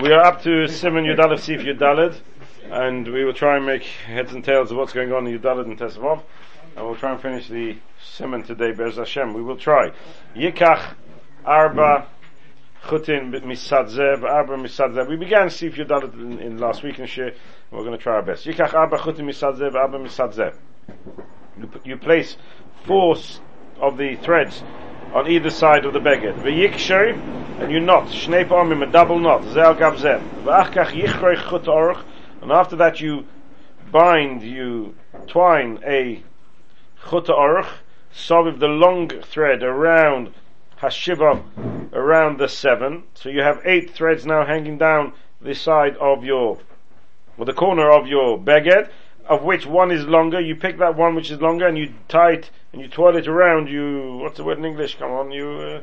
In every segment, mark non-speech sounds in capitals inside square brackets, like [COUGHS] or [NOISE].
we are up to Simon Yudalef Sif Yudaled, and we will try and make heads and tails of what's going on in Yudaled and Tesavov, and we'll try and finish the Simon today, Bez Hashem. We will try. Yikach Arba Chutin Misadzev, Arba Misadzev. We began Sif Yudaled in, in last week Shir, we're going to try our best. Yikach Arba Chutin Misadzev, Arba Misadzev. You, you place four of the threads on either side of the beged. V'yiksher, and you knot, shnei armim, a double knot, zel gav zeh. V'achkach yichroi chut orch, and after that you bind, you twine a chut orch, with the long thread around hashiva, around the seven. So you have eight threads now hanging down the side of your, or the corner of your beged, of which one is longer, you pick that one which is longer and you tie it and you twirl it around, you, what's the word in English? Come on, you, uh,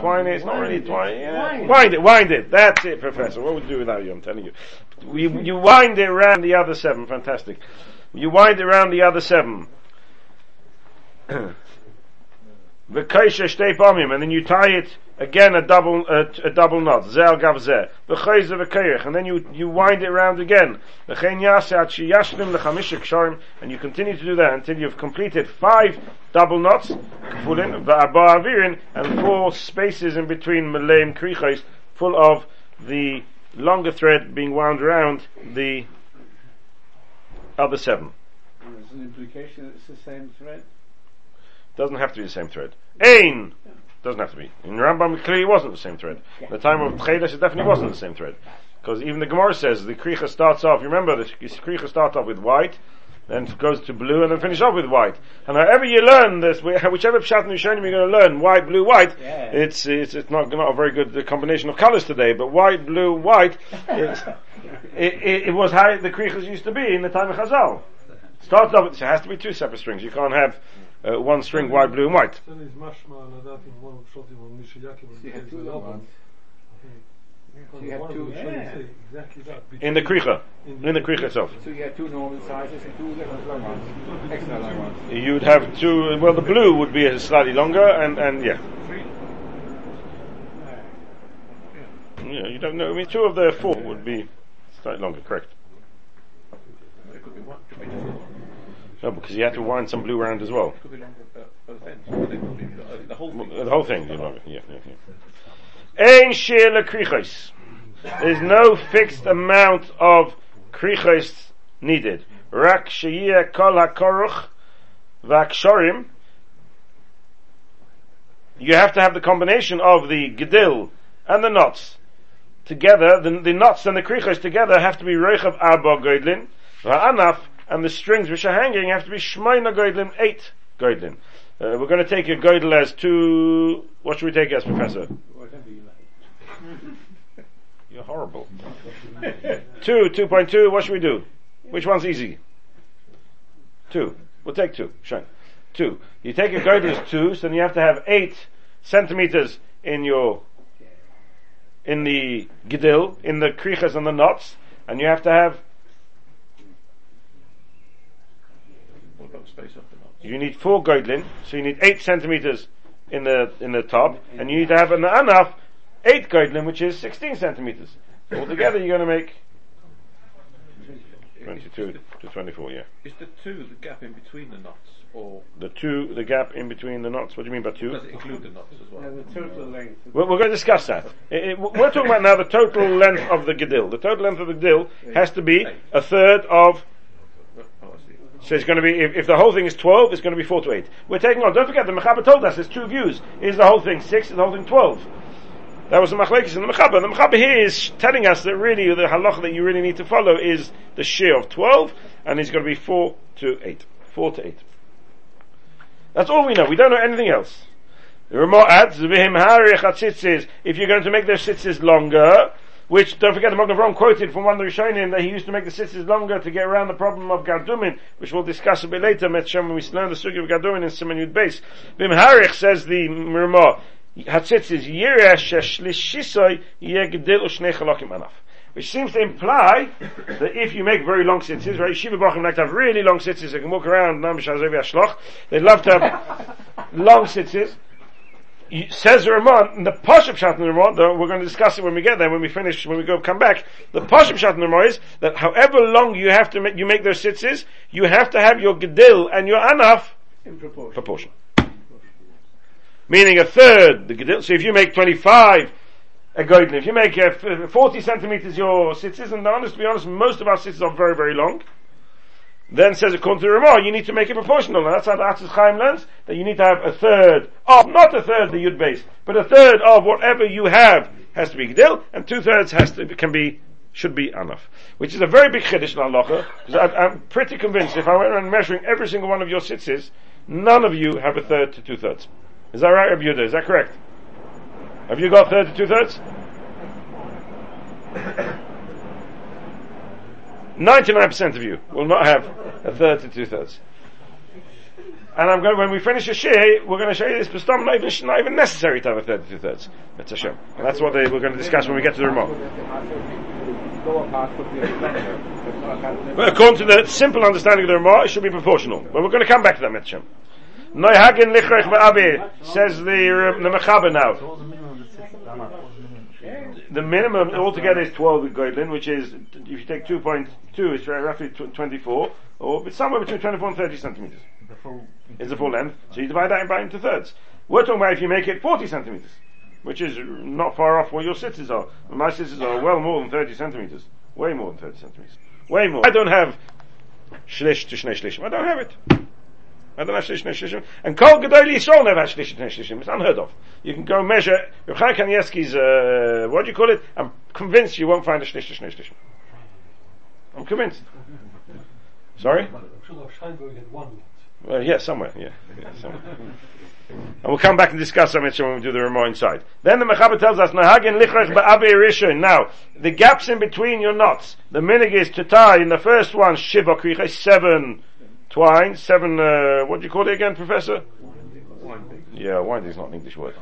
twine it, it's not really twine, yeah. wind it, wind it, that's it, Professor. What would you do without you, I'm telling you. You, you wind it around the other seven, fantastic. You wind it around the other seven. [CLEARS THROAT] V'kaisha shtei pomim, and then you tie it again a double uh, a double knot. Zel gav zeh. V'chayze v'kayich, and then you you wind it around again. V'chein yase at sheyashlim ksharim, and you continue to do that until you've completed five double knots, kfulin v'arba avirin, and four spaces in between meleim krichos, full of the longer thread being wound around the other seven. There's an implication that it's the same thread. Doesn't have to be the same thread. Ain doesn't have to be. In Rambam, clearly it wasn't the same thread. Yeah. The time of Tchedesh, it definitely wasn't the same thread. Because even the Gemara says the Kricha starts off, you remember, the Kricha starts off with white, then goes to blue, and then finish off with white. And however you learn this, whichever Pshat and Rishonim you're going to learn, white, blue, white, yeah. it's, it's, it's not, not a very good uh, combination of colors today, but white, blue, white, [LAUGHS] it, it, it, was how the Krichas used to be in the time of Chazal. Starts off, it has to be two separate strings. You can't have uh, one string white, blue, and white. In the kricha, in the kricha itself. So you have two normal sizes and two different long ones, extra long ones. You'd have two. Well, the blue would be slightly longer, and and yeah. Yeah, you don't know. I mean, two of the four would be slightly longer. Correct. No, because you have to wind some blue around as well. The whole thing. The whole thing. Yeah, yeah, yeah. Ein shir lekrichos. There's no fixed amount of krichos needed. Rak sheyeh kol hakoruch v'akshorim. You have to have the combination of the gedil and the knots together. The, the knots and the krichos together have to be reichav arba goydlin. Va'anaf and the strings which are hanging have to be shmeina goydlin, eight goydlin. Uh, we're going to take a goydel as two, what should we take as, Professor? [LAUGHS] You're horrible. [LAUGHS] two, 2.2, what should we do? Which one's easy? Two. We'll take two. Shine. Two. You take a goydel as two, so then you have to have eight centimeters in your, in the gidil, in the krichas and the knots, and you have to have space off the knots. You need four goidlin, so you need eight centimeters in the in the top, and you need to have an anaf eight goidlin, which is sixteen centimeters. So altogether, you're going to make twenty-two to twenty-four. Yeah. Is the two the gap in between the knots, or the two the gap in between the knots? What do you mean by two? Does it include the knots as well? Yeah, the total length. We're, we're, going to discuss that. It, it, we're talking about now the total length of the gedil. The total length of the gedil has to be a third of so it's going to be, if, if, the whole thing is 12, it's going to be 4 to 8. We're taking on, don't forget, the Mechaber told us there's two views. Is the whole thing 6, is the whole thing 12? That was the Machlekes in the Mechaber. The Mechaber here is telling us that really the halacha that you really need to follow is the share of 12, and it's going to be 4 to 8. 4 to 8. That's all we know. We don't know anything else. The Ramah adds, if you're going to make those sitzes longer, which, don't forget, the Magen Avraham quoted from one of the Rishonim that he used to make the sitters longer to get around the problem of Gardumin, which we'll discuss a bit later, when we learn the sugi of Gardumin in Simon Yud Beis. Bim Harich says the Ramah, Hatzitzis Yiresh Shlishisoy Yegdil Ushnei Chalakim Anaf. Which seems to imply that if you make very long sitzes, right, Shiva Bachim like to have really long sitzes, they can walk around, Nam Shazovi Ashloch, they love to have [LAUGHS] long you- says Ramon, the Pashup Shat Ramon, though we're going to discuss it when we get there, when we finish, when we go come back. The Pashup Shat Ramon is that however long you have to make, you make those sitzes, you have to have your Gedil and your Anaf In proportion. proportion. Meaning a third, the Gedil, so if you make 25, a Goydin, if you make uh, 40 centimeters your sitzes, and honest, to be honest, most of our sitzes are very, very long, then says according to the Ramah, you need to make it proportional. And that's how the Atzis Chaim learns, that you need to have a third of, not a third the Yud base, but a third of whatever you have has to be Gedil, and two thirds has to, can be, should be enough. Which is a very big Chiddush in Halacha, because I'm pretty convinced if I went around measuring every single one of your sitzes, none of you have a third to two thirds. Is that right, Rabbi? Is that correct? Have you got third to two thirds? Ninety-nine percent of you will not have a third to two thirds. And I'm going when we finish the share, we're going to show you this, but not even, not even necessary to have a third to two thirds. That's Hashem. And that's what they, we're going to discuss when we get to the remote. According to the simple understanding of the Ramah, it should be proportional. But we're going to come back to that, Mitzvah. Noihagen lichrech va'abi, says the, uh, the Mechaber now. So what's the minimum of the six? How much? What's the minimum? The minimum altogether is 12 with Goydlin, which is, if you take 2.2, it's roughly 24, or it's somewhere between 24 and 30 centimeters. The full. Is the full length. So you divide that by into thirds. We're talking about if you make it 40 centimeters, which is not far off where your sitters are. My sitters are well more than 30 centimeters. Way more than 30 centimeters. Way more. I don't have shlish to shnei shlishim. I don't have it. I don't have shlish to shlishim. And Kol Gedoli Yisrael never has shlish to shnei shlishim. It's unheard of. You can go measure Reb Chaim Kanievsky's, uh, what do you call it? I'm convinced you won't find a shlish to shnei shlishim. I'm convinced. Sorry? Had. Well, yeah, somewhere, yeah. yeah somewhere. and we'll come back and discuss some when we do the Ramah inside. Then the Mechaber tells us, Nahagin lichrech ba'abe rishon. Now, the gaps in between your knots. The minig is to tie in the first one, shiva kriche, seven twine, seven, uh, what do you call it again, Professor? Yeah, winding's not an English word.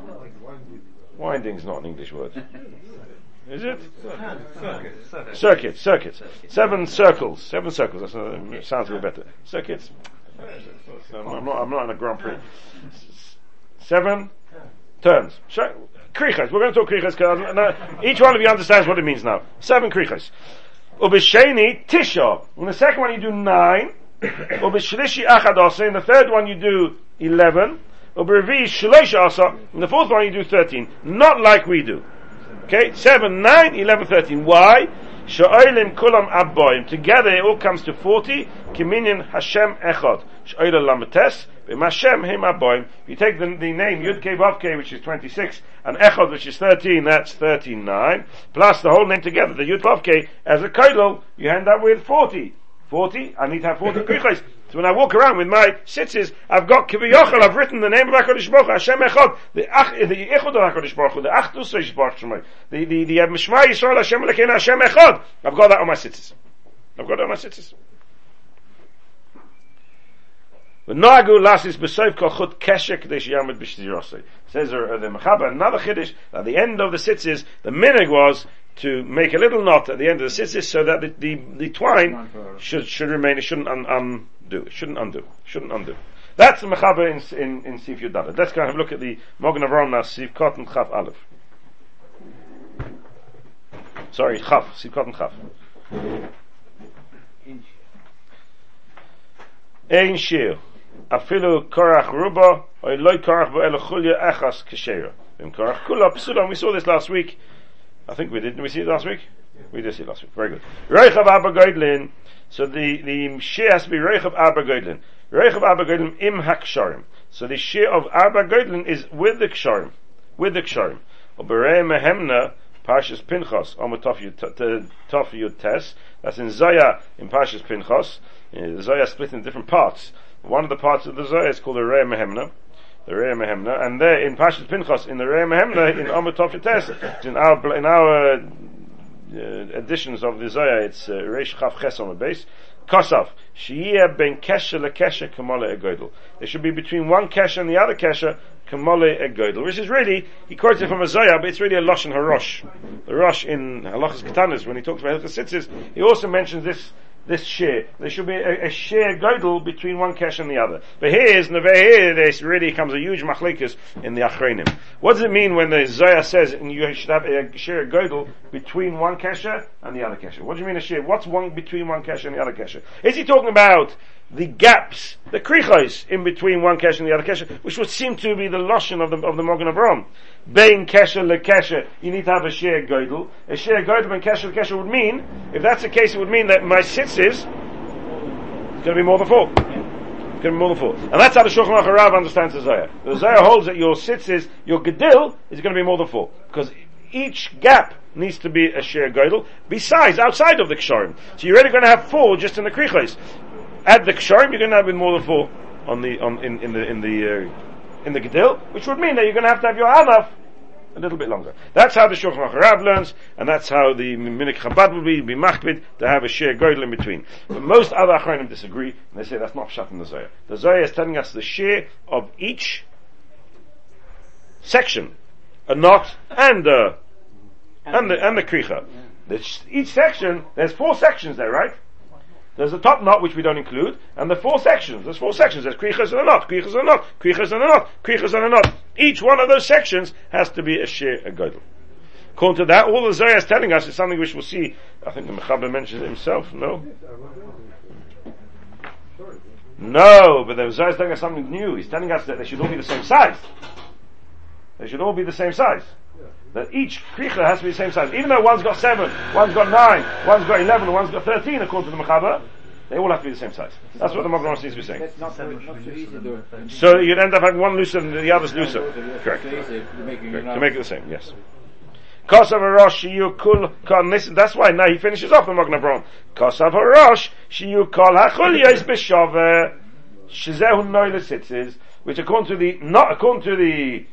Winding's not an English word. Is it? Circuits, circuits. Seven circles, seven circles. That's uh, sounds a bit better. Circuits. I'm not, I'm not in a Grand Prix. Seven turns. Krichas. We're going to talk krichas because each one of you understands what it means now. Seven krichas. Ubisheni tisha. In the second one you do nine. Ubishlishi achad asa. In the third one you do eleven. Ubervi shlosh asa. In the fourth one you do thirteen. Not like we do. Okay, 7, 9, 11, 13. Why? Sha'olim kulam abboim. Together it all comes to 40. Kiminyan Hashem echad. Sha'olim lamates. B'mashem him abboim. You take the, the name Yud Kei which is 26, and echad, which is 13, that's 39. Plus the whole name together, the Yud Vav as a kodol, you end up with 40. 40, I need to have 40 krichos. So when I walk around with my sitzes, I've got kiviyochel, I've written the name of HaKadosh Baruch Hashem Echad, the ach, the Echad of HaKadosh Baruch Hu, the Achdus HaKadosh Baruch Hu, the, the, the uh, Mishma Yisrael Hashem Elokeinu Hashem Echad. I've got that on my sitzes. I've got that on my. The Nagu lasis kol chut kesher kadesh yamid b'shtirosei. Says uh, the Mechaber, another chiddush, at the end of the sitzes, the minig was to make a little knot at the end of the sitzes so that the, the, the twine should, should remain, it shouldn't un, undo, it shouldn't undo, shouldn't undo. That's the Mechaber in, in, in Sif Yudalet. Let's go and have a look at the Magen Avraham now, Sif Cotton Chaf Aleph. Sorry, Chaf, Sif Cotton Chaf. Ein shir. Afilu korach ruba, or loy korach bo elo chulya echas keshera. Vim korach kula psula. We saw this last week. I think we did. Did we see it last week? We did see it last week. Very good. Reichav Abba Goydlin. So the, the shir has to be Reichav Abba Goydlin. Reichav Abba Goydlin im haksharim. So the shir of Abba Goydlin is with the ksharim. With the ksharim. Oberei mehemna, Parshas Pinchas, Omer Tov Yud Tes. That's in Zohar, in Parshas Pinchas. Uh, Zohar split in different parts. One of the parts of the Zohar is called the Rei Mehemna. The Rei Mehemna. And there, in Parshas Pinchas, in the Rei Mehemna, in Omer Tov in our, in our, uh, editions of the Zohar, it's, uh, Reish Chav Ches on the base. Kosov, Shiyeh ben Kesher lekesher kamole egoidel. There should be between one kesher and the other kesher, kamole egoidel. Which is really, he quotes it from a Zohar, but it's really a and Harosh. The Rosh in Halachas Katanas, when he talks about Hilchas Sitzes, he also mentions this this share. There should be a, a share godel between one cash and the other. But here's, here, there really comes a huge machlikus in the achrenim. What does it mean when the Zohar says and you should have a share godel between one kesher and the other kesher? What do you mean a share? What's one between one kesher and the other kesher? Is he talking about the gaps, the krichos in between one kesher and the other kesher, which would seem to be the lotion of the of the Magen Avraham. Bein kesher le kesher, you need to have a share godel. A share godel and kesher le kesher would mean, if that's the case, it would mean that my sitzes is going to be more than four. It's going to be more than four. And that's how the Shulchan Aruch Rav understands the Zohar. The Zohar holds that your sitzes, your gedil, is going to be more than four. Because each gap needs to be a share godel, besides, outside of the ksharim. So you're already going to have four just in the krichos. At the ksharim, you're going to have more than four on the, on, in, in the, in the, uh, in the gedil, which would mean that you're going to have to have your anaf a little bit longer. That's how the Shulchan Aruch learns, and that's how the Minik Chabad will be, be machbid, to have a share goydel in between. But most other Achronim disagree, and they say that's not pshat in the Zohar. The Zohar is telling us the share of each section, a knot and a, and the, and the kricha. Each section, there's four sections there, right? There's the top knot, which we don't include, and the four sections. There's four sections. There's krichas and a knot, krichas and a knot, krichas and a knot, krichas and a knot. Each one of those sections has to be a share, a godel. According to that, all the Zohar is telling us is something which we'll see. I think the Mechaber mentions it himself. No, no, but the Zohar is telling us something new. He's telling us that they should all be the same size. They should all be the same size that each kricha has to be the same size. Even though one's got seven, one's got nine, one's got eleven, one's got thirteen, according to the Mechaber, they all have to be the same size. That's what the Magen seems to be saying. Not, so, not so easy So you'd end up having one looser and the other's looser. Correct. Correct. Correct. To make it the same, yes. Kosav Rosh Shiyu Kul Listen, that's why now he finishes off the Magen Avraham. Kosav Rosh Shiyu Kol Hachulyos B'Shaveh Shizehu Noile Sitzes, which according to the not according to the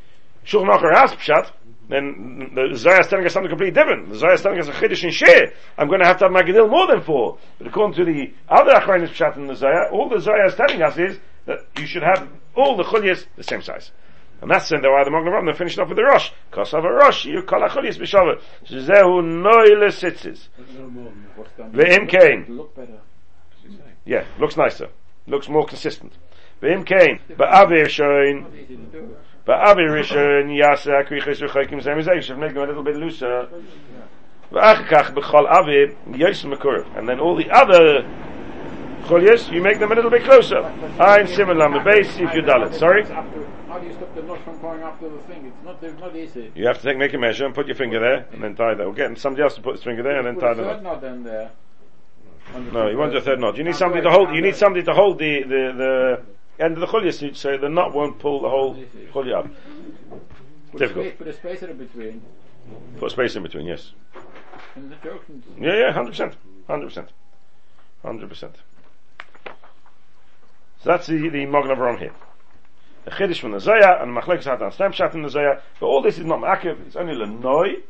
Shulchan Aruch Pshat, then the Zohar is telling us something completely different. The Zohar is telling us a chiddush in share. I'm going to have to have my gedil more than four. But according to the other achronis pshat in the Zohar, all the Zohar is telling us is that you should have all the chulyas the same size. And that's the why the Magen Avraham they're finishing off with the Rosh. Kosav a Rosh, you call a chulyas b'shavet. Zehu noile sitzes. Ve'im kain. Look better. Yeah, looks nicer. Looks more consistent. Ve'im kain. Ba'avir shoin. Not easy to do. But Avi Rishon Yasa Krichas Rechokim should make them a little bit looser. V'achakach b'chol Avi Yos Makur, and then all the other Cholyas you make them a little bit closer. I'm similar on the base if you dull it. Sorry. How do you stop the knot from going after the thing? It's not, it's not easy. You have to take, make a measure and put your finger there and then tie that. Or get somebody else to put his finger there and then tie a the knot. knot in there. No, you want the third knot. You need somebody to hold. You need somebody to hold the the the end of the chulyas so the knot won't pull the whole chulya up. Put difficult. Space, put a spacer in between. Put a space in between. Yes. And the junction. Yeah, yeah, hundred percent, hundred percent, hundred percent. So that's the the Magen Avraham here. The Chiddush from the Zohar and the Machlekes stamp shot in the Zohar, but all this is not Ma'akiv, it's only Lenoi,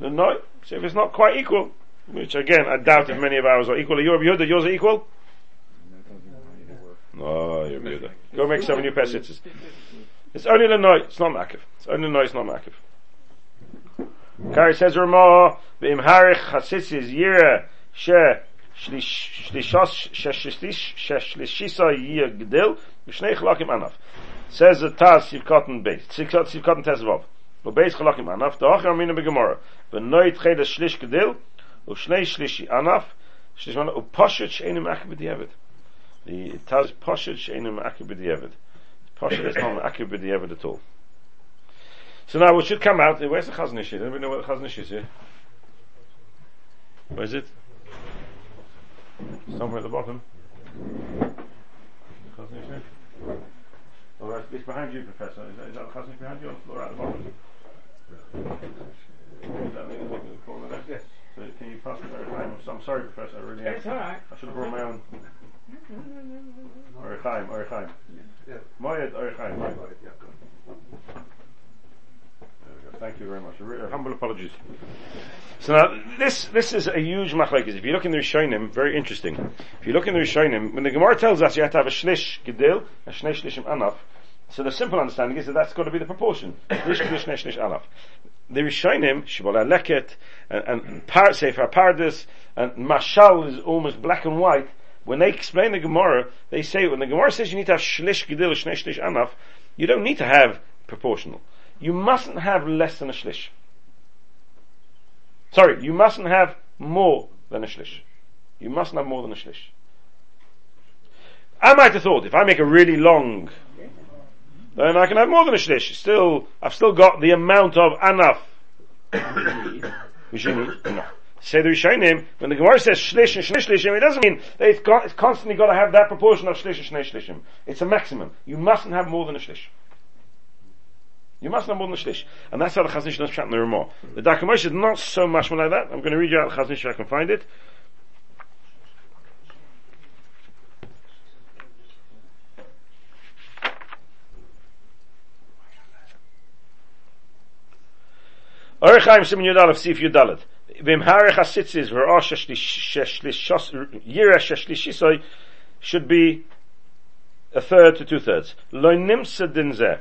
Lenoi. So if it's not quite equal, which again I doubt if many of ours are equal, yours, yours are equal? No, you're Yehuda. Go make seven new sitters. It's only Lenoi, it's not Ma'akiv. It's only Lenoi, it's not Ma'akiv. Kari says Ramah, V'im harich chasitzis yira she shlishos sheshlishisa yir gdil v'shnei chalakim anaf. Says the Taz Sivkotten Beis. Sivkotten Tezvov. V'beis chalakim anaf. Ta'achar amina begemara. V'noit chedes shlish gdil v'shnei shlishi anaf. Shlish mana u'poshet she'enim akib b'di'evet. The Taz poshet she'enim akib b'di'evet. Poshet is not akib b'di'evet at all. So now what should come out, where's the Chazon Ish? Anybody know where the Chazon Ish is here? Where is it? Somewhere at the bottom. Chazon Ish here? Oh, it's behind you, Professor. Is that, is that the Chazon Ish behind you on the floor at the bottom? Is that the bottom of the corner there? Yes. So can you pass me that? I'm, I'm sorry, Professor, I really. It's alright. I should have brought my own. Orechaim, Orechaim. Moyed Orechaim. There we go. Thank you very much. Re- humble apologies. So now, this, this is a huge machlekes. If you look in the Rishonim, very interesting. If you look in the Rishonim, when the Gemara tells us you have to have a shlish gedil, a shnei shlishim anaf, so the simple understanding is that that's got to be the proportion. Shlish gedil, shnei shlish anaf. The Rishonim, Shibola Leket, and, and par, Sefer Paradis, And mashal is almost black and white. When they explain the Gemara, they say when the Gemara says you need to have shlish gedil shnei shlish anaf, you don't need to have proportional. You mustn't have less than a shlish. Sorry, you mustn't have more than a shlish. You mustn't have more than a shlish. I might have thought if I make a really long, then I can have more than a shlish. Still, I've still got the amount of anaf. [COUGHS] Which you need. [COUGHS] Say the Rishonim, when the Gemara says shlish and shlish shlishim, it doesn't mean that it's, got, it's constantly got to have that proportion of shlish and shlish shlishim. It's a maximum. You mustn't have more than a shlish. You mustn't have more than a shlish. And that's how the Chazon Ish does chat in the Ramah. The Dakamosh is not so much more like that. I'm going to read you out the Chazon Ish if I can find it. Orechaim Simon of Sif. Vim Harech HaSitzis V'Rosh Yira Sheshlishisoi should be a third to two thirds. Lo nimsa din zeh.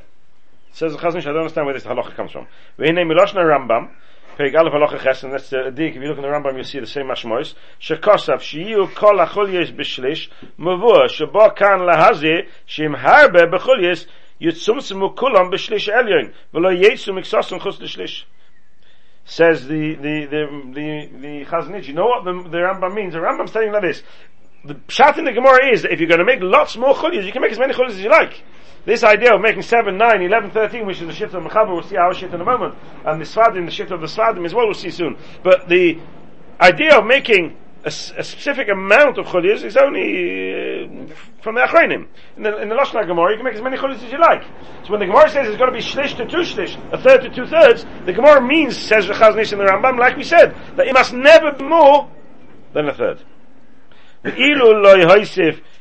Says the Chazon, I don't understand where this halacha comes from. V'hinei miloshna Rambam, Peg Aleph halacha ches, and that's the dik, if you look in the Rambam, you'll see the same mashmois. Shekosav, shiyu kol achol yesh b'shlish, mavua, shabo kan lahazi, shim harbe b'chol yesh, yitzumtsimu kulam b'shlish elyon, v'lo yetsu miksosum chus l'shlish says the the the the, the Chazon Ish. You know what the, the Rambam means? The Rambam's you like this. The pshat in the Gemara is that if you're going to make lots more chulias, you can make as many chulias as you like. This idea of making 7, 9, 11, 13, which is the shit of Mechaber, we'll see our shit in a moment, and the Svadim, the shit of the Svadim as well, we'll see soon. But the idea of making a, a specific amount of cholius is only uh, from the achronim. In the, in the Lashna Gemara, you can make as many cholius as you like. So when the Gemara says it's going to be shlish to two shlish, a third to two thirds, the Gemara means, says the Chazon Ish and the Rambam, like we said, that it must never be more than a third.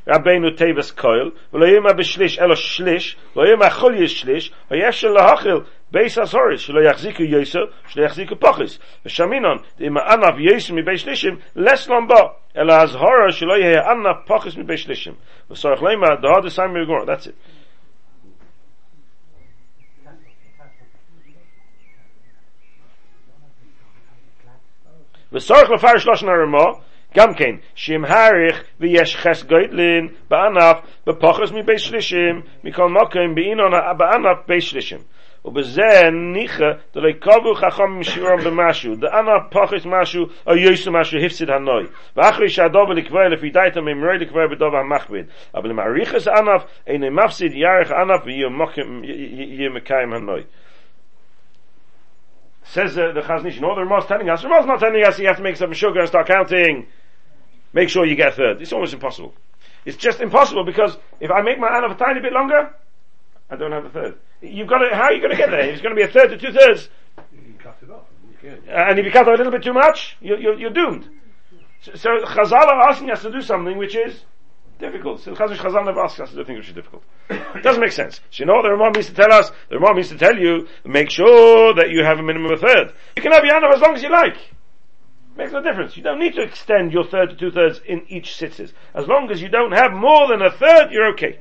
רבנו טבס קויל, ולא יאמר בשליש אלא שליש, לא יאמר חול יש שליש, ויש להאכיל בייס הסורס, שלא יחזיקו יסר, שלא יחזיקו פוחס. ושמינון, אם הענף יסר מבי שלישים, לס למבו, אלא הזהורה שלא יהיה ענף פוחס מבי שלישים. וסורך לימה, דהר דסיים מגור, that's it. וסורך לפרש לשון הרמו, Gamkein, Shim Harich, Vyesh Ches Goitlin, Ba'anaf, Bepochus mi Beishlishim, Mikol Mokim, Be'inon, Ba'anaf, Beishlishim. ובזה ניחה דלי קובו חכום משיעורם במשהו דענה פחס משהו או יויסו משהו הפסיד הנוי ואחרי שהדוב לקבוע לפי דייתו ממרוי לקבוע בדוב המחביד אבל למעריך את ענף אינה מפסיד יערך ענף ויהיה מוקם יהיה מקיים הנוי says uh, the Chazon Ish no the Ramos telling us Ramos not telling us you have to make some sugar and start counting. Make sure you get a third. It's almost impossible. It's just impossible because if I make my anaf a tiny bit longer, I don't have a third. You've got to, how are you going to get there? It's going to be a third to two thirds. You cut it off. Uh, and if you cut it a little bit too much, you're, you're, you're doomed. So, so Chazal are asking us to do something which is difficult. So Chazal Chazal never asks us to do things which are difficult. it [COUGHS] doesn't make sense. So you know what the Ramah means to tell us? The Ramah means to tell you, make sure that you have a minimum of a third. You can have your anaf as long as you like. Makes no difference. You don't need to extend your third to two thirds in each sitters. As long as you don't have more than a third, you're okay.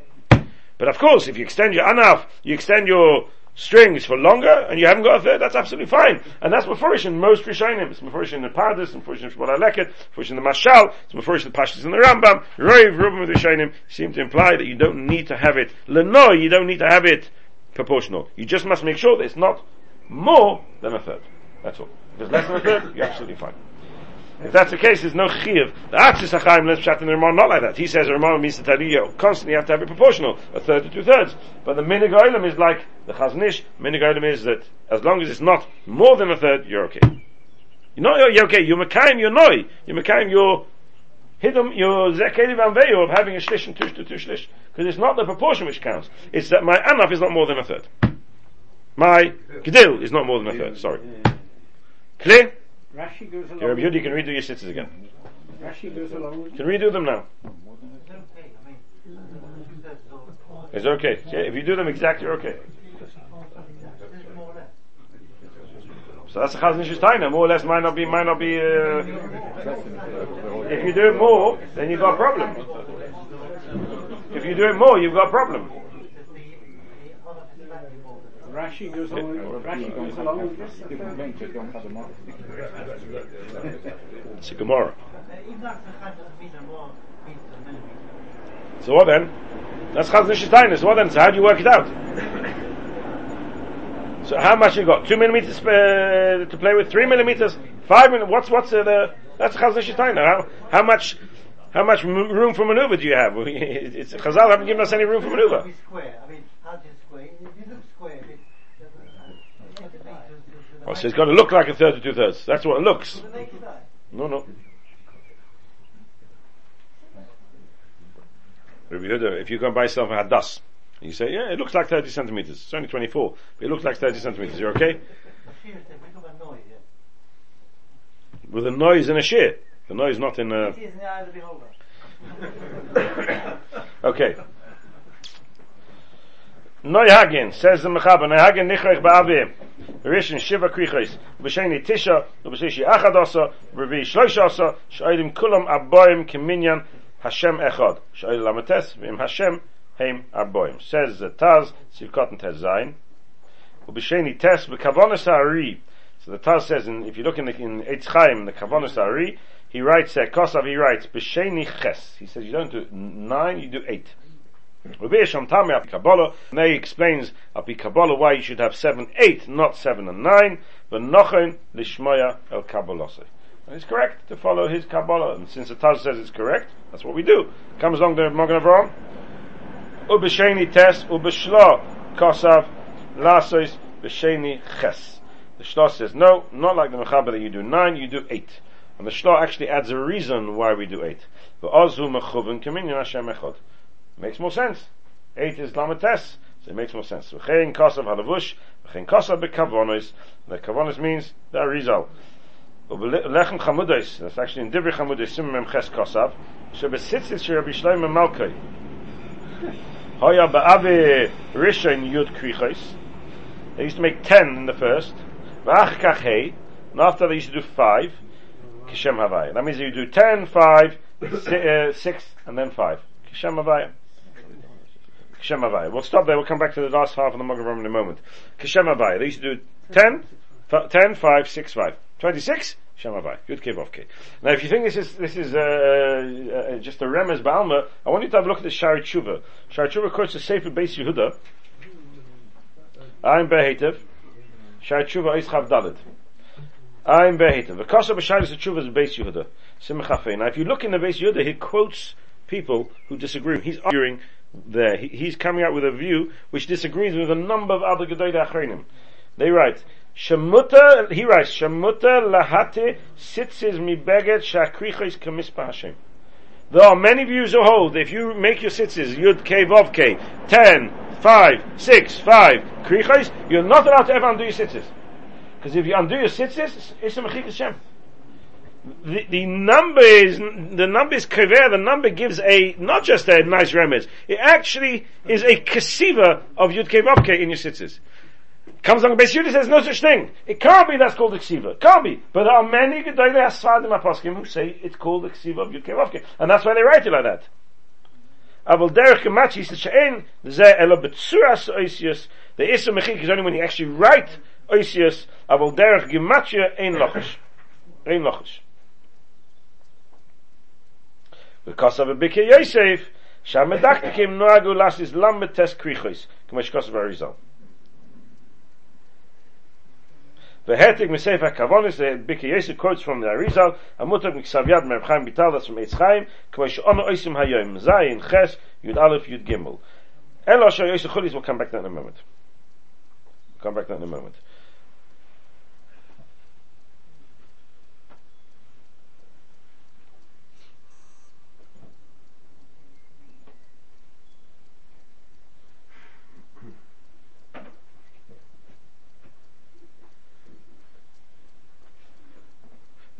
But of course, if you extend your anaf, you extend your strings for longer, and you haven't got a third, that's absolutely fine. And that's Mefurish in most Rishonim. It's Mefurish in the Pardes, Mefurish in Shmuel Leket, Mefurish in the Mashal, it's Mefurish in the Pashtas and the Rambam, Roiv, Rubim with Rishonim seem to imply that you don't need to have it, Leno, you don't need to have it proportional. You just must make sure that it's not more than a third. That's all. If it's less than a third, you're absolutely fine. If that's the case, there's no chiv. The Atzis HaChaim let's chat in the Ramon not like that. He says the Ramon means tell you, you constantly have to have it proportional, a third to two thirds. But the Minig is like the Chazon Ish. Minig is that as long as it's not more than a third, you're okay. You're not you're okay. You're Mekayim, you're Noi. You're Mekayim, you're Hidum, you're Zekeli Vanveyo of having a shlish and tush to two shlish. Because it's not the proportion which counts. It's that my anaf is not more than a third. My gedil is not more than a third. Sorry. Clear? Rashi goes along. You're Yehuda, you can redo your sitters again. Rashi goes along. You can redo them now. It's okay. Yeah, if you do them exactly, you're okay. So that's the Chazon Ish's time. More or less might not be, might not be, uh, if you do it more, then you've got a problem. If you do it more, you've got a problem. Rashi goes along. Rashi goes along with this. Different ventures don't have a mark. It's a Gemara. So what then? That's Chaz Nishitainis. So what then? So how do you work it out? So how much you got? Two millimeters uh, to play with? Three millimeters? Five millimeters? What's what's uh, the? That's Chaz Nishitainis. How how much? How much m- room for maneuver do you have? [LAUGHS] It's, Chazal haven't given us any room for maneuver. Square. I mean, how do you square? If you look square, it, uh, uh, Oh, so it's got to look like a third to two thirds. That's what it looks. to the naked eye. No, no. If you go and buy yourself a hadas, you say, yeah, it looks like 30 centimeters. It's only 24, but it looks like 30 centimeters. You're okay? Seriously, we talk about noise, yeah? With a noise in a shear. The noise not in a... It is in the eye of the beholder. [LAUGHS] Okay. Noy Hagin, says the Mechaber, Noy Hagin nichrech ba'avim. Rishon Shiva Krichos, B'sheni Tisha, B'shishi Achad Osa, B'revi Shlosh Osa, Sh'oidim Kulam Aboim Kiminyan Hashem Echad. Sh'oidim Lamates, V'im Hashem Heim Aboim. Says the Taz, Sivkot and Tez Zayin. B'sheni Tes, B'kavonis Ha'ari. So the Taz says, in, if you look in the, in Eitz Chaim, the Kavonis Ha'ari, he writes, uh, Kosav, he writes, B'sheni Ches. He says, you don't do nine, you do eight. Rabbi Yisham Tami Api Kabbalah, and he explains Api Kabbalah why you should have seven, eight, not seven and nine, but Nochen Lishmoya El Kabbalosai. And it's correct to follow his Kabbalah, and since the Taz says it's correct, that's what we do. Comes along the Magen Avraham, Ubesheni Tes, Ubeshlo, Kosav, Lasois, Besheni Ches. The Shlo says, no, not like the Mechaber you do nine, you do eight. And the Shlo actually adds a reason why we do eight. The Ozu Mechuvin Kaminyan Hashem Echad. Makes more sense. Eight is Lamates, so it makes more sense. V'chein kosav halavush, v'chein kosav bekavonis. The kavonis means the arizal. Lechem chamudos, that's actually in Divri chamudos, sim mem ches kosav, shebesitzit sherabi shleim malkei. Hoya ba'ave rishon yud krichos. They used to make ten in the first. V'ach kach hey. And after they used to do five. Kishem havai. That means you do ten, five, si- uh, six, and then five. Kishem havai. Kishem Havaya. We'll stop there. We'll come back to the last half of the Magen in a moment. Kishem Havaya. They used to do 10, f- 10, 5, 6, 5. 26, Shem Havaya. Good Kiv K. Now, if you think this is, this is, uh, uh, just a Remez Balma, I want you to have a look at the Shari Tshuva. Shari Tshuva quotes the Sefer Beis Yehuda. I'm Behetev. Shari Tshuva is Chav Dalet. I'm Behetev. The Kosa B'Shari Tshuva is Beis Yehuda. Simcha Now, if you look in the Beis Yehuda, he quotes people who disagree. He's arguing there. He, he's coming out with a view which disagrees with a number of other Gedolei Achronim. They write, Shemuta, he writes, Shemuta lahate sitzes mi beget shakrichos kamispa Hashem. There are many views who hold if you make your sitzes, Yud K Vav K, 10, 5, 6, 5, krichos, you're not allowed to ever undo your sitzes. Because if you undo your sitzes, it's a mechik Hashem the, the number is the number is kaver. The number gives a not just a nice remez. It actually is a kasiva of yud kevavke in your sitzes. Comes along base Yudah says no such thing. It can't be that's called a ksiva. Can't be. But there are many gedolei hasfadim aposkim who say it's called a ksiva of yud kevavke, and that's why they write it like that. Aval derech gemachi says she'en ze ela betzuras oisius. The isu mechik is only when you actually write oisius. Aval derech gemachi ein lochish. Ein lochish because of a Birkei Yosef, Shamadaktikim noagu lasis lambetes krichos, k'mesh kosav arizal. Vehetik Mesef HaKavonis, the uh, Birkei Yosef quotes from the Arizal, Amutak Miksavyad Merv Chaim Vital, from Eitz Chaim, K'mesh ono oisim hayoim, Zayin, Ches, Yud Aleph, Yud Gimel. Elo Shah Yosef Chulis, we'll come back to that in a moment. We'll come back to that in a moment.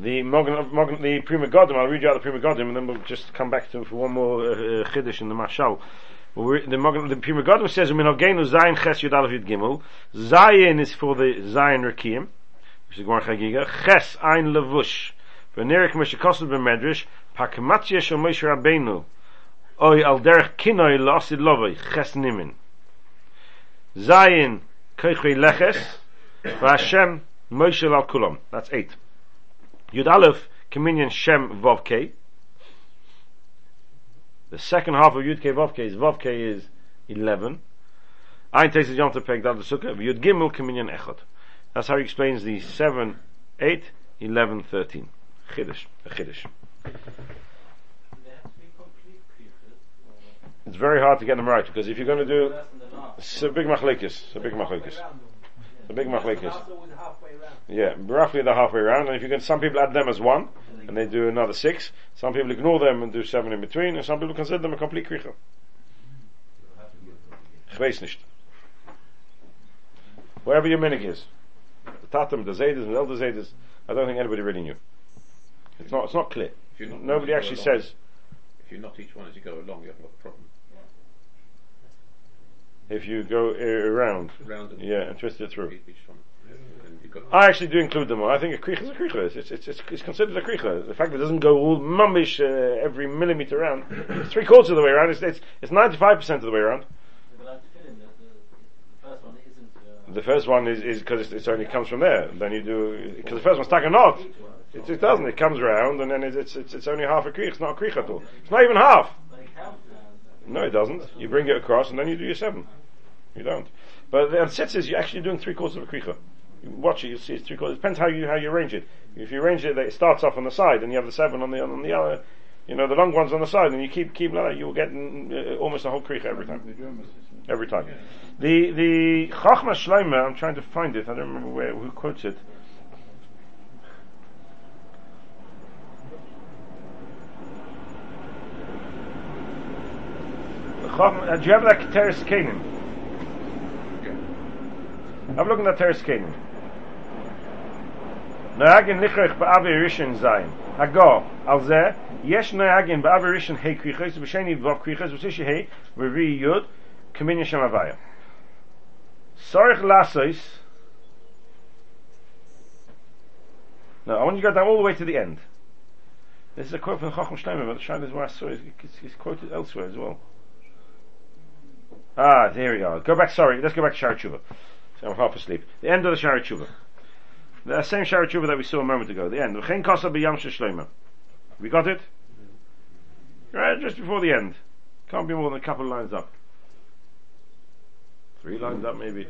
The Morgan, the Pri Megadim, I'll read you out the Pri Megadim and then we'll just come back to for one more uh, uh, Chiddush in the Mashal. The, Morgan, the Pri Megadim says, Minogenu Zayin Ches Yud Aleph Yud Gimel. Zayin is for the Zayin Rekiem, which is Gmar Chagiga. Ches Ein Levush. V'nerik Meshakosel B'Medrash, Pakmatya Shel Moshe Rabbeinu. Oy al derech kinoi lasid lovoi, ches nimin. Zayin koichrei leches, v'Hashem Moshe al kulam. That's eight. Yud Aleph, Communion Shem Vav K. The second half of Yud K Vav K is Vav K is 11. Ein Tesis Yom Tepek Dal Sukkah, Yud Gimel Kaminyan Echot. That's how he explains the 7, 8, 11, 13. Chiddush, a Chiddush. It's very hard to get them right because if you're going to do, it's a big machlekes, a big machlekes, a big machlekes. Yeah, roughly the halfway around. And if you can, some people add them as one, and they do another six. Some people ignore them and do seven in between, and some people consider them a complete kricha. Ich weiß nicht. Wherever your minig is, the tatum, the zaydas, the elder zaydas, I don't think anybody really knew. It's not. It's not clear. If you're not- Nobody actually says If you not each one as you go along, you haven't got a problem. If you go uh, around, Round and yeah, and twist it through. each one. And you've got I actually do include them. all. I think a kricha is a kricha. It's, it's, it's, it's considered a kricha. The fact that it doesn't go all mummish uh, every millimeter around, it's three quarters of the way around. It's, it's, it's 95% of the way around. The first one is is because it's, it's only comes from there. Then you do because the first one's stuck a knot. It, it doesn't. It comes around and then it's it's it's, it's only half a kriach. It's not a kriach at all. It's not even half. No, it doesn't. You bring it across and then you do your seven. You don't. But on sitzes, you're actually doing three quarters of a kricha. You watch it, you'll see it's three quarters. It depends how you how you arrange it. If you arrange it that it starts off on the side and you have the seven on the on the other, you know, the long ones on the side, and you keep keep like that, you will get mm, uh, almost a whole kricha every time. Every time. The the Chachma Shleima, I'm trying to find it. I don't remember where who quotes it. Uh, do you have that Keteris Canaan? Have a look at that Teres Canaan. נהגן לכרוך באבי ראשון זין. הגו, על זה, יש נהגן באבי ראשון ה' קריחס, בשני דבוב קריחס, ותשע ה' ורביעי יוד, כמיניה שם הוויה. Sorich lasos. No, I want you to go down all the way to the end. This is a quote from Chacham Shlomo, but the Shine is where I saw it. It's, it's quoted elsewhere as well. Ah, there we are. Go back, sorry, let's go back to Shara Tshuva. I'm half asleep. The end of the Shara Tshuva. The same Shara Tshuva that we saw a moment ago. The end. V'chein kosa b'yam shloima. We got it? Right, just before the end. Can't be more than a couple of lines up. Three lines up maybe.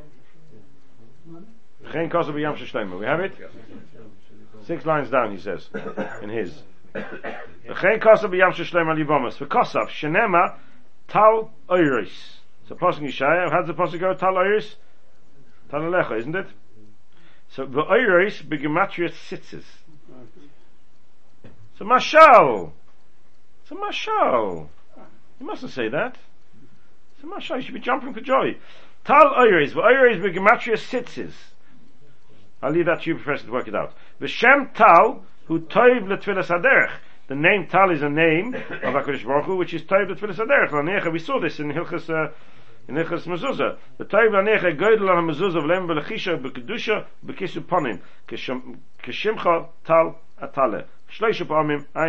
V'chein shloima. We have it? Six lines down, he says, in his. V'chein kosa b'yam shloima libomas. V'kosav shenema tal oiris. So Pasuk Yishaya, how does the Pasuk go? Tal oiris? Tal alecha, isn't it? So the oiris begematria sitzes. So mashal. So mashal. You mustn't say that. So mashal, you should be jumping for joy. Tal oiris, the oiris begematria sitzes. I'll leave that to you, Professor, to work it out. V'shem tal, who toiv letfilas haderech. The name tal is a name of HaKadosh Baruch Hu, which is toiv letfilas. Lanecha, we saw this in Hilchas, uh, in Hilchas Mezuzah. The toiv lanecha goydel on Mezuzah v'lem v'lechisha b'kedusha b'kisu ponim. Kishimcha tal atale. Ein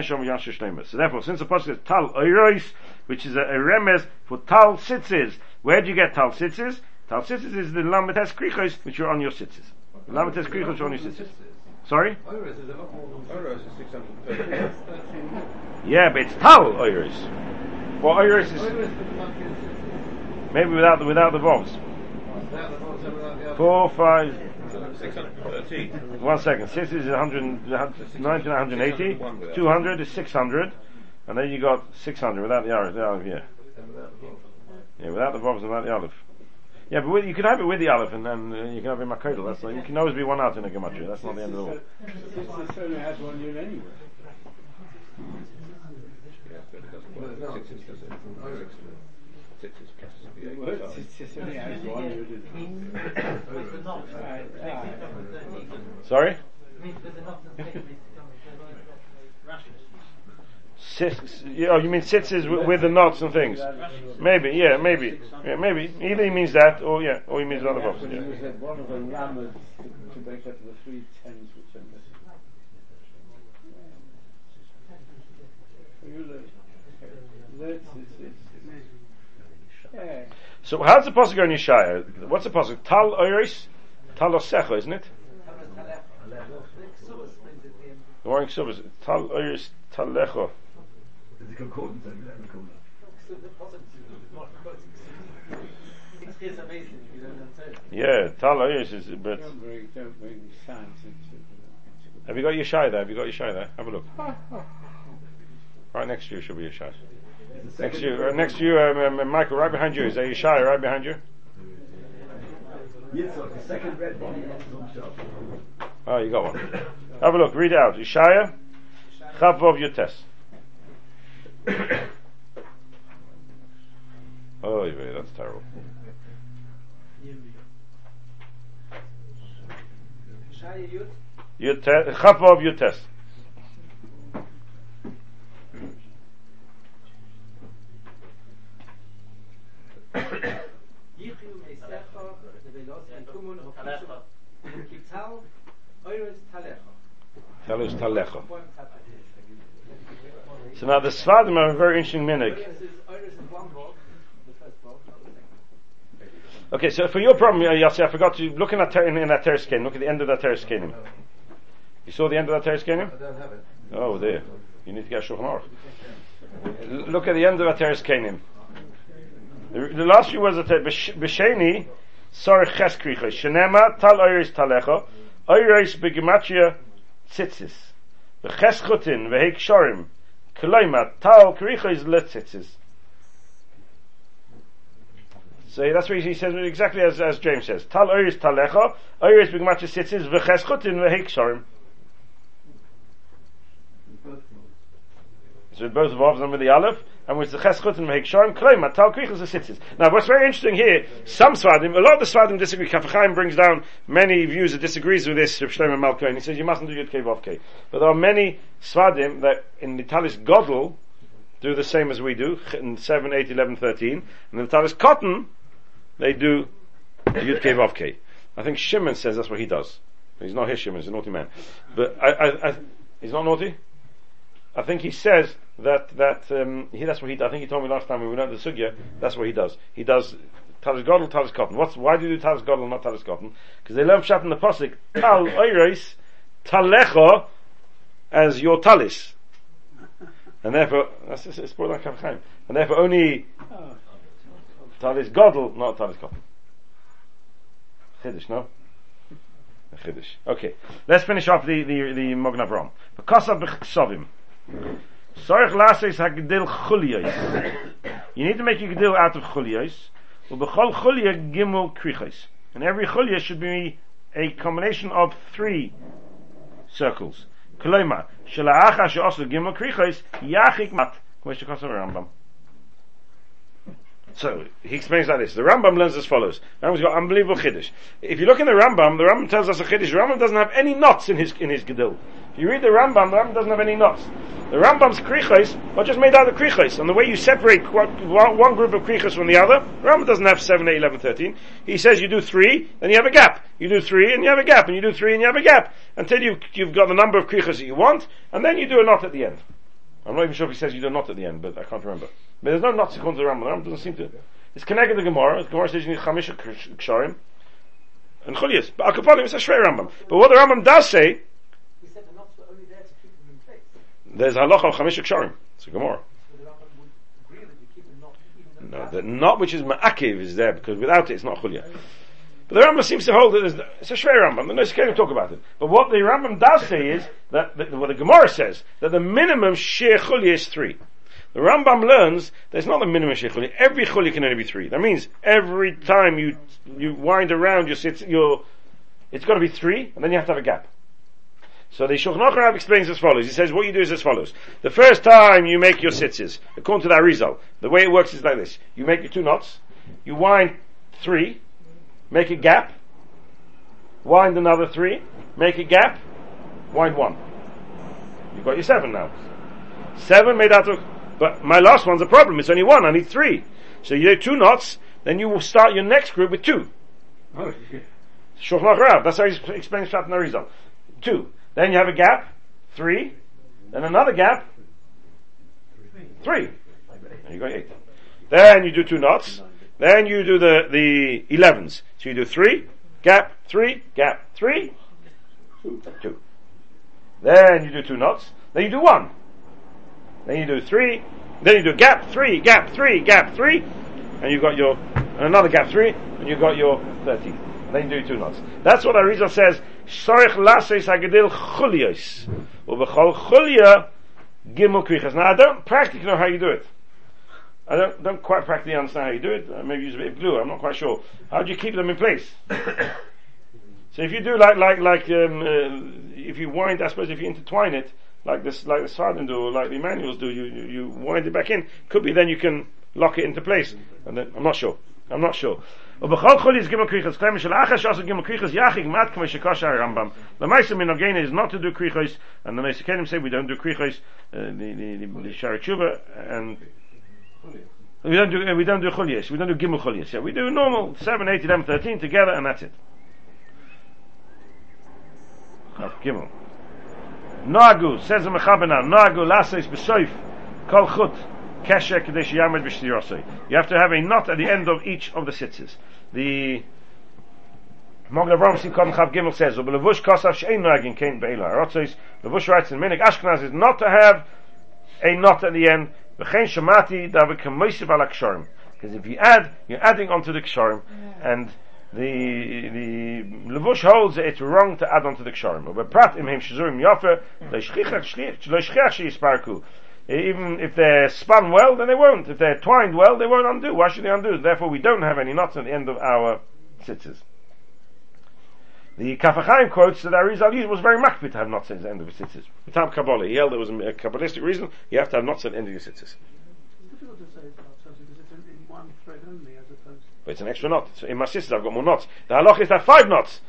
shom yasha shleimus. So therefore, since the pasuk is tal oirois, which is a, a remez for tal sitzes, where do you get tal sitzes? Tal sitzes is the lamites krichos, which are on your sitzes. The lamites krichos are on your sitzes. Sorry? Oros is 630. [LAUGHS] Yeah, but it's tal oiros. Well, oiros is maybe without the without the vowels. Four, five, 613. one second. Six is 100, 90, 180. 200 is 600. And then you got 600 without the aleph, the aleph yeah. Yeah, without the vowels and without the aleph. Yeah, but with, you can have it with the aleph and then uh, you can have it in makodal. That's like, you can always be one out in a gematria. That's not the end of the world. Certainly has one unit anyway. Sixes does plus Sorry? Six, oh, you mean sitzes with, with the knots and things? Maybe, yeah, maybe. Yeah, maybe. Either he means that, or yeah, or he means other vowels. When Yeah. one of the missing. So you look, that's, it's, it's, yeah. So how's the pasuk go in Yeshaya? What's the pasuk? Tal oiris, tal osecha, isn't it? The warning subs. Tal oiris, tal lecho. Six years amazing, you don't understand. Yeah, Tal Oiris is, but Don't bring, don't bring science into the, have you got your shy there? Have you got your shy there? Have a look. Right next to you should be your shy. Next to you, uh, next to you, um, um, Michael, right behind you. Is that your right behind you? Yitzhak, the second red one. Oh, you got one. Have a look. Read it out. Ishaya, Chavov Yutes. [COUGHS] Oh, yeah, that's terrible. Shaya Yud, Yutes, Chavov Yutes. Yichu Meisecha, Nevelos, and Kumun, Hofisha, Kital, Oiris Talecha. Telus Talecha. So now the Svadim have a very interesting minig. Oiris is, Oiris is one block, the first block, not the second. Okay, so for your problem, uh, Yossi, I forgot to look in that ter- in, in that teres Look at the end of that teres kenim. You saw the end of that teres kenim? I don't have it. Oh, there. You need to get a Shulchan Aruch. Look at the end of that teres kenim. The, last few words of the B'sheni, Sor Ches Kricha, Shenema Tal Oiris Talecha, Oiris Begematria Tzitzis, V'Ches Chutin, V'Heik Shorim, Koloima, Tal Kricha is Letzitzis. So that's what he says exactly as, as James says. Tal Oiris Talecha, Oiris Begematria Tzitzis, V'Ches Chutin, V'Heik Shorim. So both involves them with the Aleph, and with the Cheskut and Mehek Sharm, Kleim, Tal Krichas the Sitzis. Now what's very interesting here, some Svadim, a lot of the Svadim disagree, Kaf HaChaim brings down many views that disagrees with this, Rav Shlomo Malka, and he says you mustn't do Yud Kei But there are many Svadim that in the Talis Godel do the same as we do, in 7, 8, 11, 13, and in the Talis Katan, they do Yud Kei Vav Kei. I think Shimon says that's what he does. He's not here, Shimon, he's a naughty man. But I, I, I he's not naughty? I think he says that that um, he that's what he. I think he told me last time when we went to the sugya. That's what he does. He does talis godel, talis katan. What's why do you do talis godel, not talis katan? Because they learn pshat in the pasuk tal oiros talecha as your talis, and therefore that's it's, it's like and therefore only talis godel, not talis cotton. Chiddush, no. Chiddush. Okay, let's finish off the the the Magen Avraham. Because of Sovim. Sorach lases hagdil chuliyos. You need to make your gedil out of chuliyos. Ubechol chuliyah gimel krichos. And every chuliyah should be a combination of three circles. Kloima, shelaacha she'osu gimel krichos, yachik mat. K'meshe kosov Rambam. So he explains like this. The Rambam learns as follows. Rambam's got unbelievable chiddush. If you look in the Rambam, the Rambam tells us a chiddush. The Rambam doesn't have any knots in his in his gedil. If you read the Rambam, the Rambam doesn't have any knots. The Rambam's krichos are just made out of krichos. And the way you separate one, group of krichos from the other, the Rambam doesn't have 7, 8, 11, 13. He says you do three, then you have a gap. You do three, and you have a gap. And you do three, and you have a gap. Until you, you've got the number of krichos that you want, and then you do a knot at the end. I'm not even sure if he says you do not at the end, but I can't remember. But there's no knots according to the Rambam. The Rambam doesn't seem to. It's connected to Gemara. The Gemara says you need chamisha ksharim and chulias. But Akapalim is a shrei Rambam. But what the Rambam does say, He said the knots were only there to keep them in place. there's halacha of chamisha ksharim. It's a Gemara. So the Rambam would agree that you keep the knot No, the knot which is ma'akiv is there because without it it's not chulia. But the Rambam seems to hold that there's, it's a Shrei Rambam, there's no talk about it. But what the Rambam does say is, that, that what the Gemara says, that the minimum shir chulia is three. The Rambam learns there's not the minimum shir chulia, every chulia can only be three. That means every time you, you wind around your sit, your, it's got to be three, and then you have to have a gap. So the Shulchan Aruch explains as follows. He says what you do is as follows. The first time you make your sitzes, according to the Arizal, the way it works is like this. You make your two knots, you wind three, make a gap, wind another three, make a gap, wind one. You've got your seven now. Seven made out of, but my last one's a problem. It's only one. I need three. So you do two knots, then you will start your next group with two. Oh, Shulchan Aruch. That's how he explains Shat and Two. Then you have a gap, three. Then another gap, three. And you got eight. Then you do two knots. Then you do the, the elevens. So you do three, gap, three, gap, three, two. Then you do two knots. Then you do one. Then you do three, Then you do gap three, gap three, gap three, and you've got your another gap three, and you've got your thirteenth. Then you do two knots. That's what Arizal says. Sorich laseis hagedil chulios. Ubechol chulia gimel. Now I don't practically know how you do it. I don't, don't quite practically understand how you do it. Uh, maybe use a bit of glue. I'm not quite sure. How do you keep them in place? [COUGHS] so if you do like like like um, uh, if you wind, I suppose if you intertwine it like this, like the Sardan do, or like the Emmanuels do, you, you you wind it back in. Could be then you can lock it into place. And then I'm not sure. I'm not sure. ובכל חולי is gimel krichos klem shel achas shas gimel krichos yachig mat kmo shekosha rambam the meisim in again is not to do krichos and the meisim say we don't do krichos uh, the the the, the sharachuva and we don't do uh, we don't do chulias we don't do gimel chulias yeah we do normal 7 8 11 13 together and that's it Chav gimel Nagu says the Mechabana Nagu lasis besoif kol chut kesher kadesh yamed. You have to have a knot at the end of each of the sitzes. The Avraham Simchon Chav Gimel says, "Ubelevush kosav she'ein noagin kein be'ela harotzos." Levush writes in Minik Ashkenaz is not to have a knot at the end. V'chein shemati david kemoisiv al ksharim. Because if you add, you're adding onto the ksharim, and the the levush holds that it's wrong to add onto the ksharim. But prat im him shizurim yofer leishchiach sheyisparku. Even if they're spun well, then they won't. If they're twined well, they won't undo. Why should they undo? Therefore, we don't have any knots at the end of our sitzes. The Kaf HaChaim quotes that Arizal used was very makbid to have knots at the end of his sitzes. The time Kabbalah, he held there was a Kabbalistic reason, you have to have knots at the end of your sitzes. difficult to say about something because it's in, in one thread only as opposed But it's an extra knot. So in my sitzes, I've got more knots. The halach is that five knots.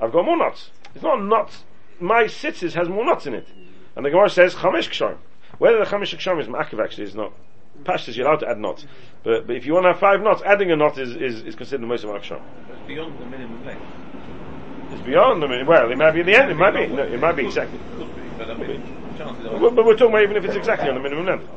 I've got more knots. It's not knots. My sitzes has more knots in it. And the Gemara says, Chamesh Ksharim. Whether the Chamesh Ksharim is Ma'akiv actually is not. Pashtas, you're allowed to add knots. But, but if you want to have five knots, adding a knot is, is, is considered the most of Ksharim. Beyond the minimum length. It's beyond the minute. Well, it might be the end. It might be. No, it might be exactly. Could be, but I mean, chances are. But, but we're talking about even if it's exactly on the minimum length.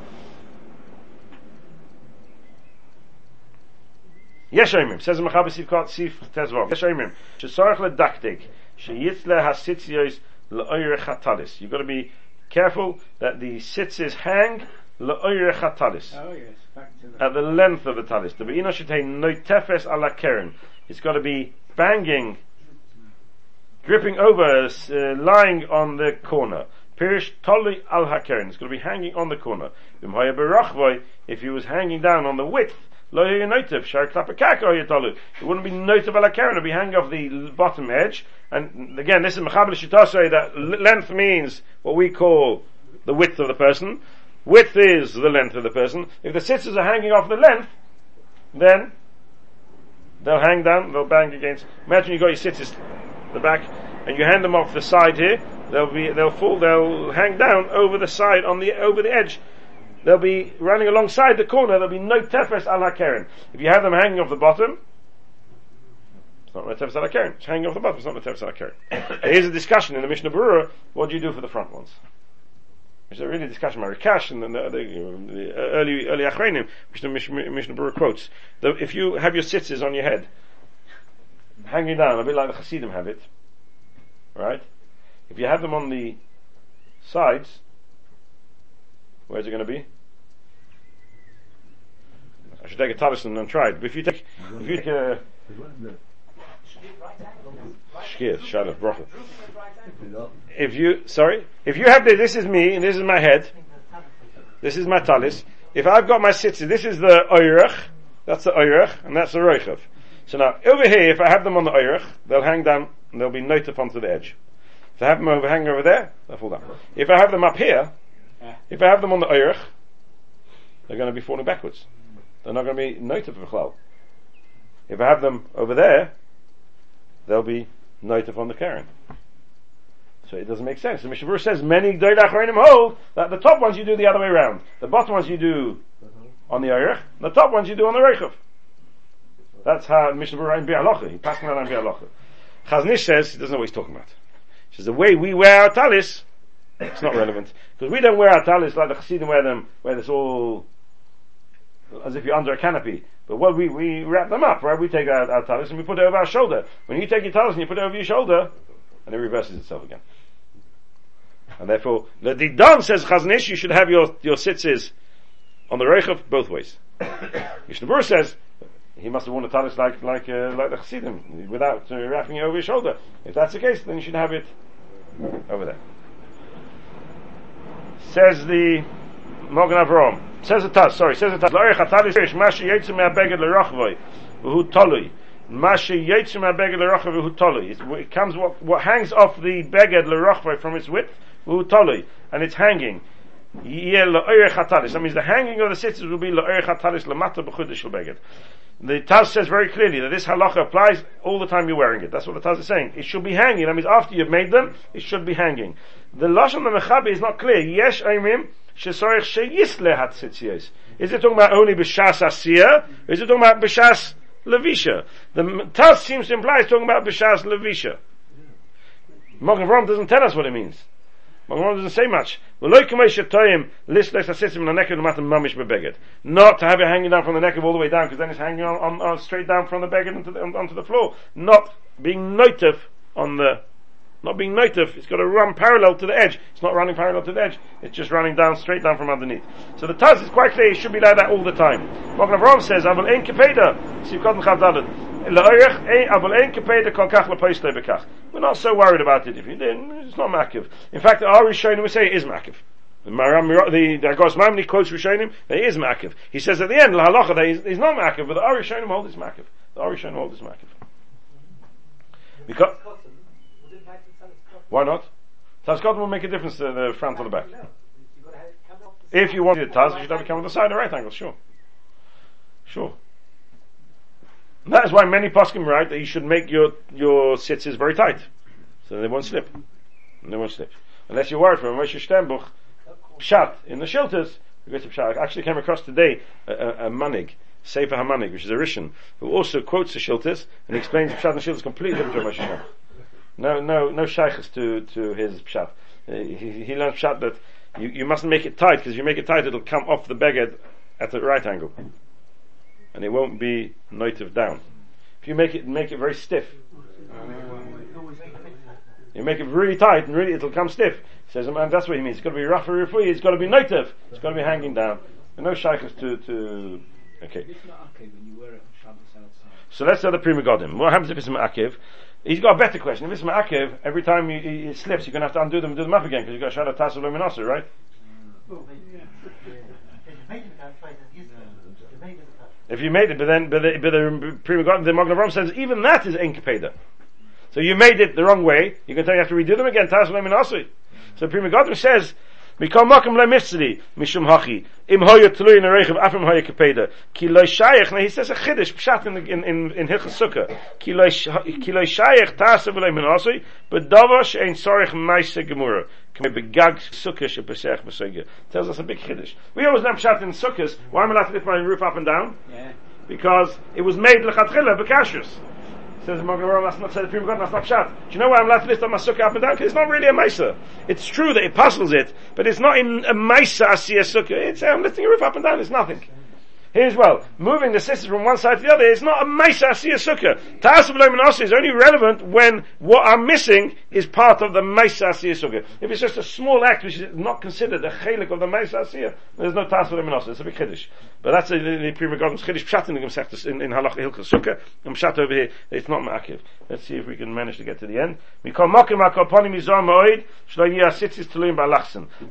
יש אומרים, says Mechaber Sivkot Sif Tezvav, יש אומרים, שצורך לדקדק, שיצלה הסיציוס לאוירech hatalis. You've got to be careful that the sitzes hang לאoirech hatalis. Oh yes, back to that. At the length of the talis. The be'ino should take noitefes ala keren. It's got to be banging, dripping over, uh, lying on the corner. Pirish toli al hakeren. It's going to be hanging on the corner. If he was hanging down on the width. It wouldn't be noitev ala keren, it would be hanging off the bottom edge. And again, this is Mechaber Shitasei that length means what we call the width of the person. Width is the length of the person. If the tzitzis are hanging off the length, then they'll hang down, they'll bang against. Imagine you got your tzitzis, the back, and you hand them off the side here. They'll be, they'll fall, they'll hang down over the side on the over the edge. They'll be running alongside the corner. There'll be no tefes al hakeren. If you have them hanging off the bottom, it's not tefes al hakeren. It's hanging off the bottom. It's not a tefes al hakeren. [COUGHS] Here's a discussion in the Mishnah Berurah. What do you do for the front ones? There's a really discussion about Rikash and the, the, the, the early early Achrenim, which the Mishnah, Mishnah Berurah quotes. The, if you have your sitzes on your head, hanging down, a bit like the Hasidim have it, right? If you have them on the sides, where's it going to be? I should take a talisman and try it. But if you take, if you take a shkir, shadow, bracha. If you, sorry, if you have the, this is me and this is my head, this is my talis. If I've got my sitzes, this is the oirach, that's the oirach, and that's the roichav. So now, over here, if I have them on the oirach, they'll hang down, and they'll be noted onto the edge. If I have them over, hanging over there, they'll fall down. If I have them up here, if I have them on the oirach, they're going to be falling backwards. They're not going to be noted for chlal. If I have them over there, they'll be noted on the Karen. So it doesn't make sense. The Mishnah Berurah says many Gdei Achronim hold that the top ones you do the other way around. The bottom ones you do on the Eirech, the top ones you do on the Reichav. That's how Mishnah Berurah Bi'alacha. He passed on Bi'alacha. Chazon Ish says, he doesn't know what he's talking about. He says the way we wear our talis, it's not relevant. Because we don't wear our talis like the Chassidim wear them, where it's all as if you're under a canopy. But what we, we wrap them up, right? We take our, our talis and we put it over our shoulder. When you take your talis and you put it over your shoulder, and it reverses itself again. And therefore, the Didan says Chazon Ish, you should have your, your sitzes on the Reichav, both ways. [COUGHS] Mishnah says, he must have worn a talis like, like, uh, like the Chassidim, without uh, wrapping it over his shoulder. If that's the case, then you should have it over there. Says the Magen Avraham. Says the Taz, sorry, says the Taz. Mashi me'abeged tolui. Mashi me'abeged tolui. It comes, what, what hangs off the beged l'rochvoi from its width, v'hu tolui. And it's hanging. Yeh. That means the hanging of the tzitzis will be b'chudish. The Taz says very clearly that this halacha applies all the time you're wearing it. That's what the Taz is saying. It should be hanging. That means after you've made them, it should be hanging. The Lashon the Mechabe is not clear. Yesh Aimim shesorich sheyisle hatzitzios. Is it talking about only b'shas asiyah? Is it talking about b'shas levisha? The Taz seems to imply it's talking about b'shas levisha. Magen Avraham doesn't tell us what it means. Magen Avraham doesn't say much. Not to have it hanging down from the neck of all the way down, because then it's hanging on, on, on straight down from the beggar onto the, onto the floor. Not being noitif on the not being native, it's got to run parallel to the edge. It's not running parallel to the edge, it's just running down, straight down from underneath. So the Taz is quite clear, it should be like that all the time. Magen says, Sivkot Chav Dalet. Eh, We're not so worried about it if you didn't, it's not makiv. In fact, our Rishonim would say it is makiv. The the Agos Mamni quotes Rishonim, that is makiv. He says at the end, the halacha, that he's, not makiv, but the Rishonim hold is makiv. The Rishonim hold is makiv. Because, why not? Taz will make a difference to the front or the back. If you want the Taz, you should have it come on the side at right angle, sure. Sure. And that is why many poskim write that you should make your, your sitzes very tight. So they won't slip. And they won't slip. Unless you're worried for Moshe Sternbuch, Pshat, in the shelters, I actually came across today a, a, a manig, Sefer HaManhig, which is a Rishon, who also quotes the shiltas and explains Pshat and the completely different to Moshe. No, no, no shaykhs to, to his pshat. Uh, he, he learned pshat that you, you mustn't make it tight, because if you make it tight, it'll come off the beged at the right angle. And it won't be native down. If you make it, make it very stiff. You make it really tight, and really it'll come stiff. He says, man, that's what he means. It's got to be rough or free. It's got to be native. It's got to be hanging down. And no shaykhs to, to, okay. So let's say the Pri Megadim. What happens if it's an akiv? He's got a better question. If it's ma'akev, every time you, he, slips, you're going to have to undo them and do them up again because you've got to shout a tassel luminosity, right? [LAUGHS] If you made it, but then, but the, but the Prima God, the Magen Avraham says even that is enkapeda. So you made it the wrong way. You can tell you have to redo them again. So Prima God says mishum hachi im in afim ki lo shayach na he says a chiddush pshat in in in, in hilchas sukkah ki lo ki lo shayach tasav le min asoi but davash sorich meise gemura begag sukkah she pesach tells us a big chiddush we always learn pshat in sukkahs why am I allowed to lift my roof up and down yeah because it was made lechatchila bekashrus Says Magen that's not said the Prima God, that's not pshat. Do you know why I'm allowed to lift up my sukkah up and down? Because it's not really a Maisa. It's true that it puzzles it, but it's not in a Maisa Asiya sukkah. It's, I'm lifting a roof up and down, it's nothing. Here's well, moving the tzitzis from one side to the other is not a Maisa Asiya Sukkah. Ta'as of is only relevant when what I'm missing is part of the Maisa Asiya Sukkah. If it's just a small act which is not considered a chelik of the Asiya, there's no Ta'as It's a big Chiddush. But that's the, the, the Pri Megadim's Chiddush Pshat in the Gemsechtas in, in Halach Hilchah Sukkah, and Pshat over here, it's not Ma'akiv. Let's see if we can manage to get to the end. You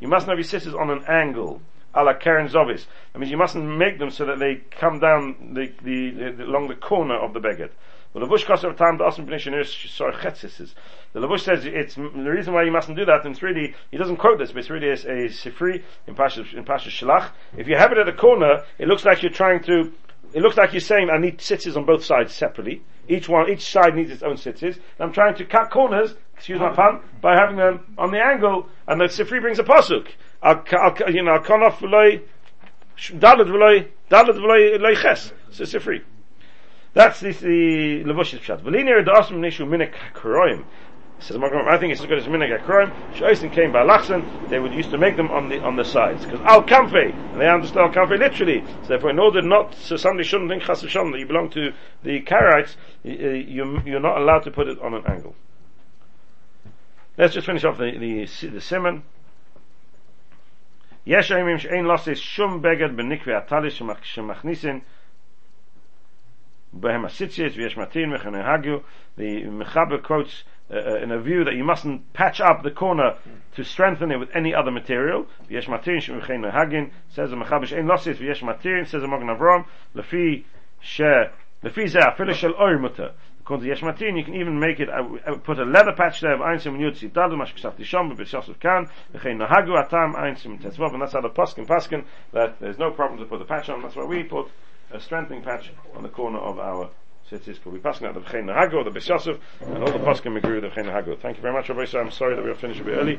must have your tzitzis on an angle a la Karen Zovis. That means you mustn't make them so that they come down the, the, the along the corner of the beged. Well, the Bush cost of time, the Asim Penition is Sorchetzis. The Levush says it's the reason why you mustn't do that, and it's really, he doesn't quote this, but it's really a, a Sifri in Pasha, in Pasha Shalach. If you have it at the corner, it looks like you're trying to, it looks like you're saying, I need tzitzis on both sides separately. Each one, each side needs its own tzitzis. And I'm trying to cut corners, excuse my uh-huh. pun, by having them on the angle, and the Sifri brings a posuk you know, Konof v'loy, Dalet v'loy, Dalet v'loy loy ches. So it's free. That's the, the Levush's pshat. V'linir Osman Nishu Minik Karoim. Says I think it's as good as Minik Karoim. Shoisin came by Lachsen, they would used to make them on the, on the sides. Because Al Kamfe, and they understand Al Kamfe literally. So therefore in order not, so somebody shouldn't think Chas that you belong to the Karaites, you, you're not allowed to put it on an angle. Let's just finish off the, the, the Simon. יש אומרים שאין לוסס שום בגד בנקבי הטלי שמכ- שמכניסין בהם הסיציס ויש מתין וכן הגו. The Mechaber quotes uh, uh, in a view that you mustn't patch up the corner to strengthen it with any other material. ויש מתין שמכן הגין, says the Mechaber שאין לוסס ויש מתין, says the Mogan Avram, לפי ש... לפי זה אפילו של אור מותר. According to Yesh Matin, you can even make it, uh, put a leather patch there of Ein Sim Yud Tzitadu, Mash Ksafti Shom, B'Bis Yosef Kan, V'chein Nahagu Atam, Ein Sim Tetzvov, and that's how the Poskin Paskin, that there's no problem to put the patch on, that's why we put a strengthening patch on the corner of our cities, because we Paskin out the V'chein Nahagu, the B'Bis Yosef, and all the Poskin agree with the V'chein Nahagu. Thank you very much, Rabbi Yisrael. I'm sorry that we are finished a bit early.